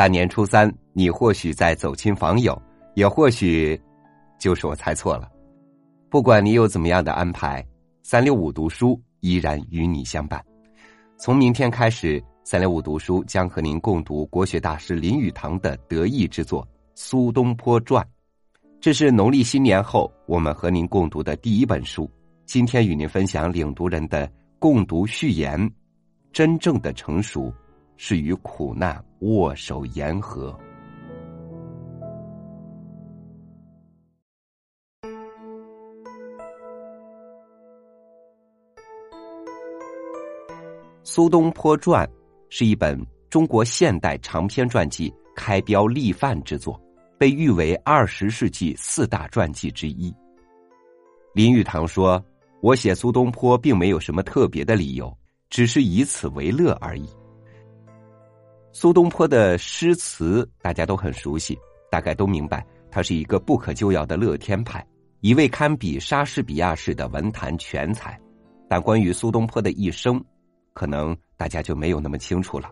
大年初三，你或许在走亲访友，也或许就是我猜错了。不管你有怎么样的安排，三六五读书依然与你相伴。从明天开始，三六五读书将和您共读国学大师林语堂的得意之作《苏东坡传》。这是农历新年后我们和您共读的第一本书。今天与您分享领读人的共读序言：真正的成熟。是与苦难握手言和。《苏东坡传》是一本中国现代长篇传记，开标立范之作，被誉为二十世纪四大传记之一。林语堂说：“我写苏东坡并没有什么特别的理由，只是以此为乐而已。”苏东坡的诗词大家都很熟悉，大概都明白他是一个不可救药的乐天派，一位堪比莎士比亚式的文坛全才。但关于苏东坡的一生，可能大家就没有那么清楚了。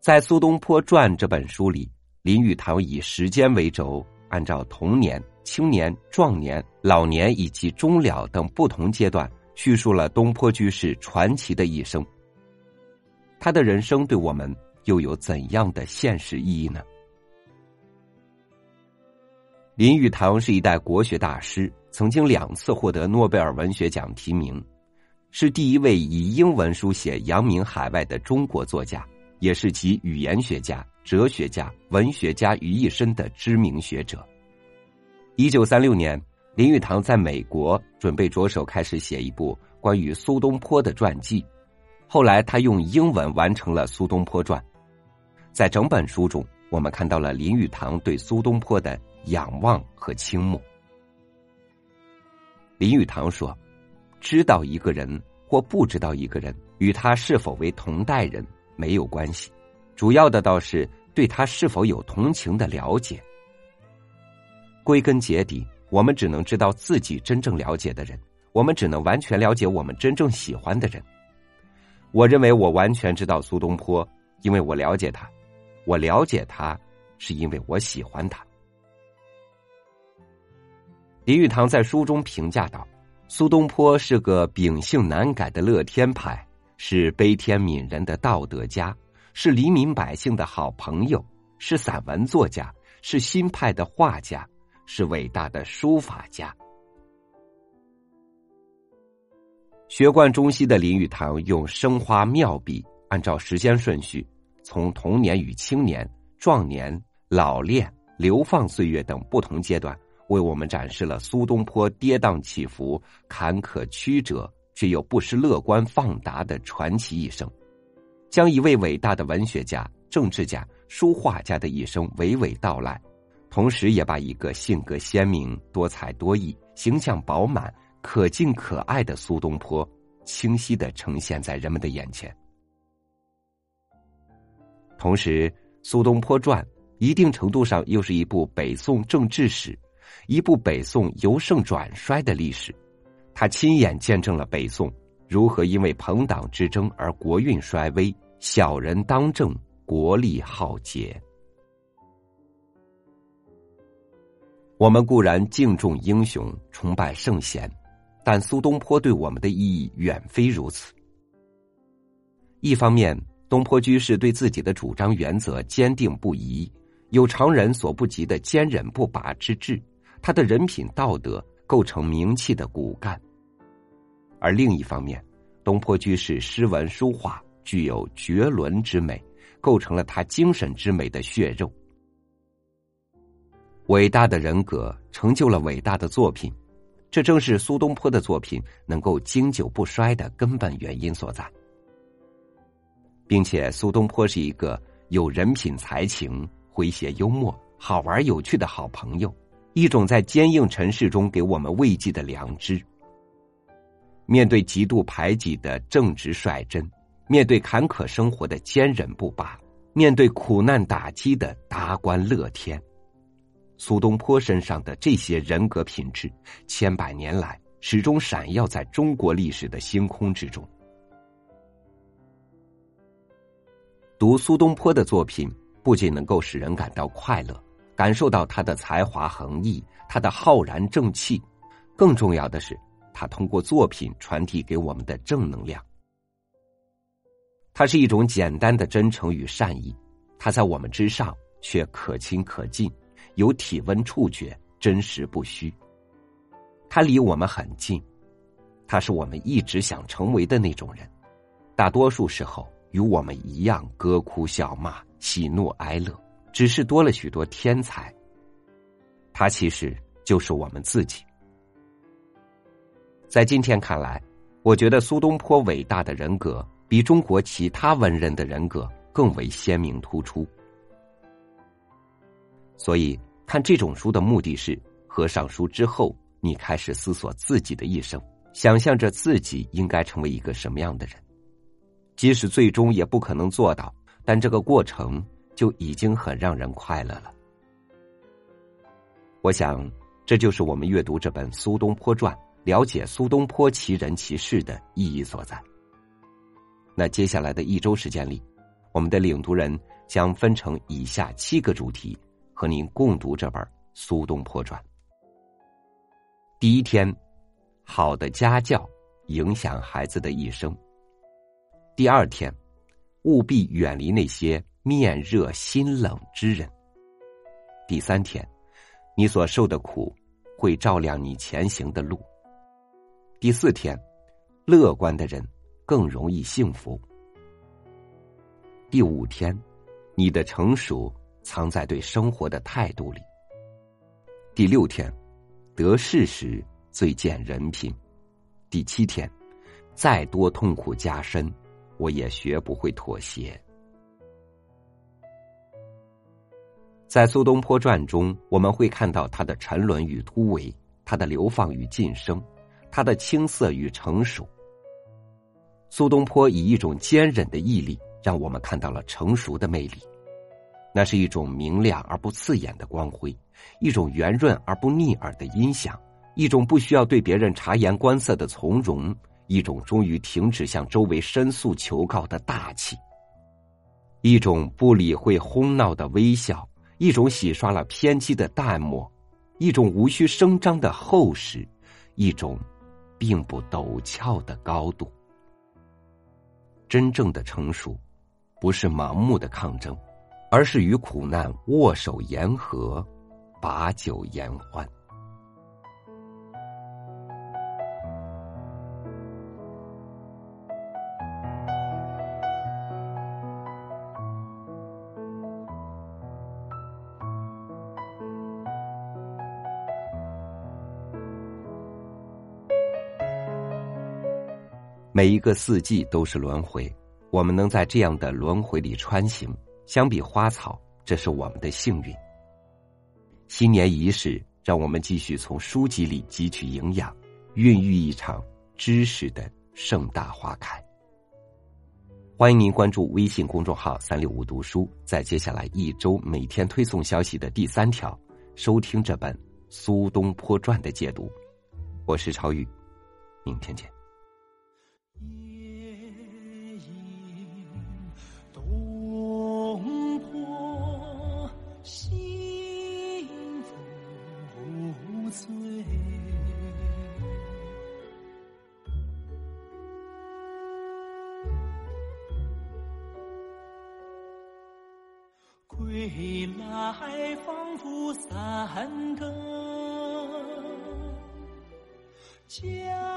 在《苏东坡传》这本书里，林语堂以时间为轴，按照童年、青年、壮年、老年以及终了等不同阶段，叙述了东坡居士传奇的一生。他的人生对我们又有怎样的现实意义呢？林语堂是一代国学大师，曾经两次获得诺贝尔文学奖提名，是第一位以英文书写扬名海外的中国作家，也是集语言学家、哲学家、文学家于一身的知名学者。一九三六年，林语堂在美国准备着手开始写一部关于苏东坡的传记。后来，他用英文完成了《苏东坡传》。在整本书中，我们看到了林语堂对苏东坡的仰望和倾慕。林语堂说：“知道一个人或不知道一个人，与他是否为同代人没有关系，主要的倒是对他是否有同情的了解。归根结底，我们只能知道自己真正了解的人，我们只能完全了解我们真正喜欢的人。”我认为我完全知道苏东坡，因为我了解他。我了解他，是因为我喜欢他。林语堂在书中评价道：“苏东坡是个秉性难改的乐天派，是悲天悯人的道德家，是黎民百姓的好朋友，是散文作家，是新派的画家，是伟大的书法家。”学贯中西的林语堂用生花妙笔，按照时间顺序，从童年与青年、壮年、老练、流放岁月等不同阶段，为我们展示了苏东坡跌宕起伏、坎坷曲折却又不失乐观放达的传奇一生，将一位伟大的文学家、政治家、书画家的一生娓娓道来，同时也把一个性格鲜明、多才多艺、形象饱满。可敬可爱的苏东坡，清晰的呈现在人们的眼前。同时，《苏东坡传》一定程度上又是一部北宋政治史，一部北宋由盛转衰的历史。他亲眼见证了北宋如何因为朋党之争而国运衰微，小人当政，国力浩劫。我们固然敬重英雄，崇拜圣贤。但苏东坡对我们的意义远非如此。一方面，东坡居士对自己的主张原则坚定不移，有常人所不及的坚忍不拔之志，他的人品道德构成名气的骨干；而另一方面，东坡居士诗文书画具有绝伦之美，构成了他精神之美的血肉。伟大的人格成就了伟大的作品。这正是苏东坡的作品能够经久不衰的根本原因所在，并且苏东坡是一个有人品、才情、诙谐幽默、好玩有趣的好朋友，一种在坚硬尘世中给我们慰藉的良知。面对极度排挤的正直率真，面对坎坷生活的坚韧不拔，面对苦难打击的达观乐天。苏东坡身上的这些人格品质，千百年来始终闪耀在中国历史的星空之中。读苏东坡的作品，不仅能够使人感到快乐，感受到他的才华横溢，他的浩然正气，更重要的是，他通过作品传递给我们的正能量。它是一种简单的真诚与善意，它在我们之上，却可亲可近，有体温触觉，真实不虚。他离我们很近，他是我们一直想成为的那种人，大多数时候。与我们一样，歌哭笑骂，喜怒哀乐，只是多了许多天才。他其实就是我们自己。在今天看来，我觉得苏东坡伟大的人格比中国其他文人的人格更为鲜明突出。所以，看这种书的目的是，合上书之后，你开始思索自己的一生，想象着自己应该成为一个什么样的人。即使最终也不可能做到，但这个过程就已经很让人快乐了。我想，这就是我们阅读这本《苏东坡传》、了解苏东坡其人其事的意义所在。那接下来的一周时间里，我们的领读人将分成以下七个主题，和您共读这本《苏东坡传》。第一天，好的家教影响孩子的一生。第二天，务必远离那些面热心冷之人。第三天，你所受的苦会照亮你前行的路。第四天，乐观的人更容易幸福。第五天，你的成熟藏在对生活的态度里。第六天，得势时最见人品。第七天，再多痛苦加深。我也学不会妥协。在《苏东坡传》中，我们会看到他的沉沦与突围，他的流放与晋升，他的青涩与成熟。苏东坡以一种坚韧的毅力，让我们看到了成熟的魅力。那是一种明亮而不刺眼的光辉，一种圆润而不逆耳的音响，一种不需要对别人察言观色的从容。一种终于停止向周围申诉求告的大气，一种不理会哄闹的微笑，一种洗刷了偏激的淡漠，一种无需声张的厚实，一种并不陡峭的高度。真正的成熟，不是盲目的抗争，而是与苦难握手言和，把酒言欢。每一个四季都是轮回，我们能在这样的轮回里穿行，相比花草，这是我们的幸运。新年仪式，让我们继续从书籍里汲取营养，孕育一场知识的盛大花开。欢迎您关注微信公众号“三六五读书”，在接下来一周每天推送消息的第三条，收听这本《苏东坡传》的解读。我是超宇，明天见。仿佛三更，家。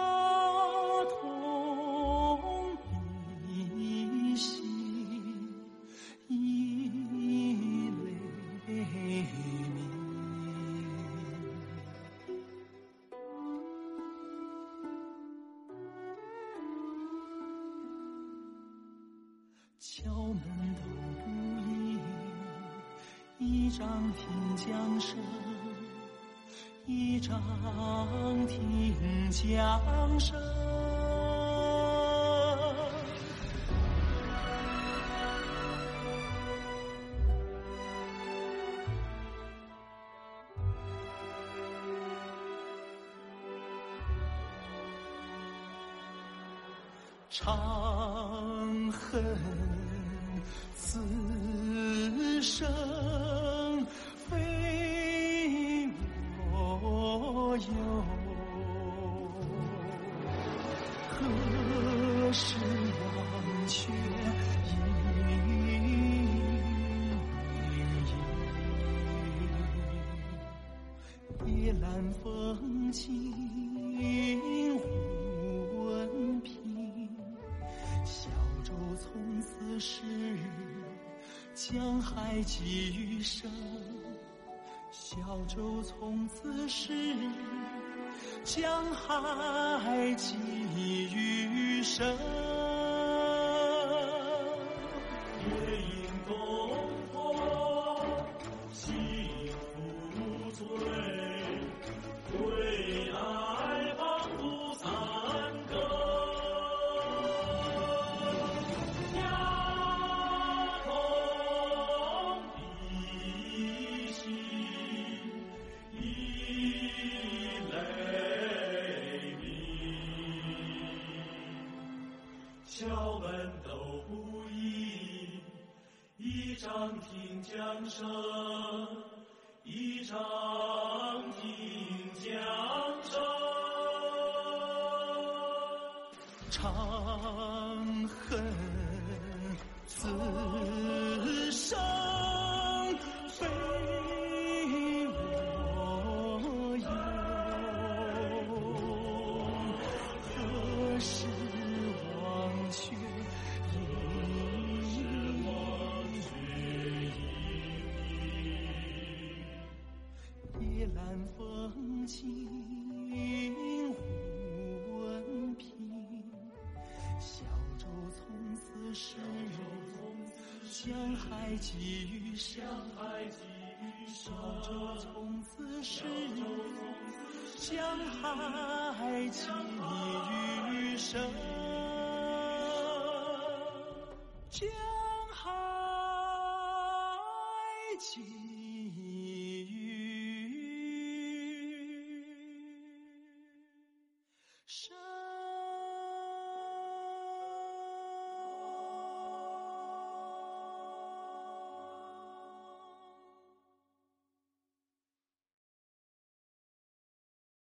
敲门都不应，一张听江声，一张听江声。长恨。生非我有，何时忘却莺莺？夜阑风静江海寄余生。小舟从此逝，江海寄余生。月影东江声，一张听江声。长恨此生莺？夜阑风静无闻频，小舟从此逝，江海寄余生。小舟从此逝，江海寄余生。江海寄。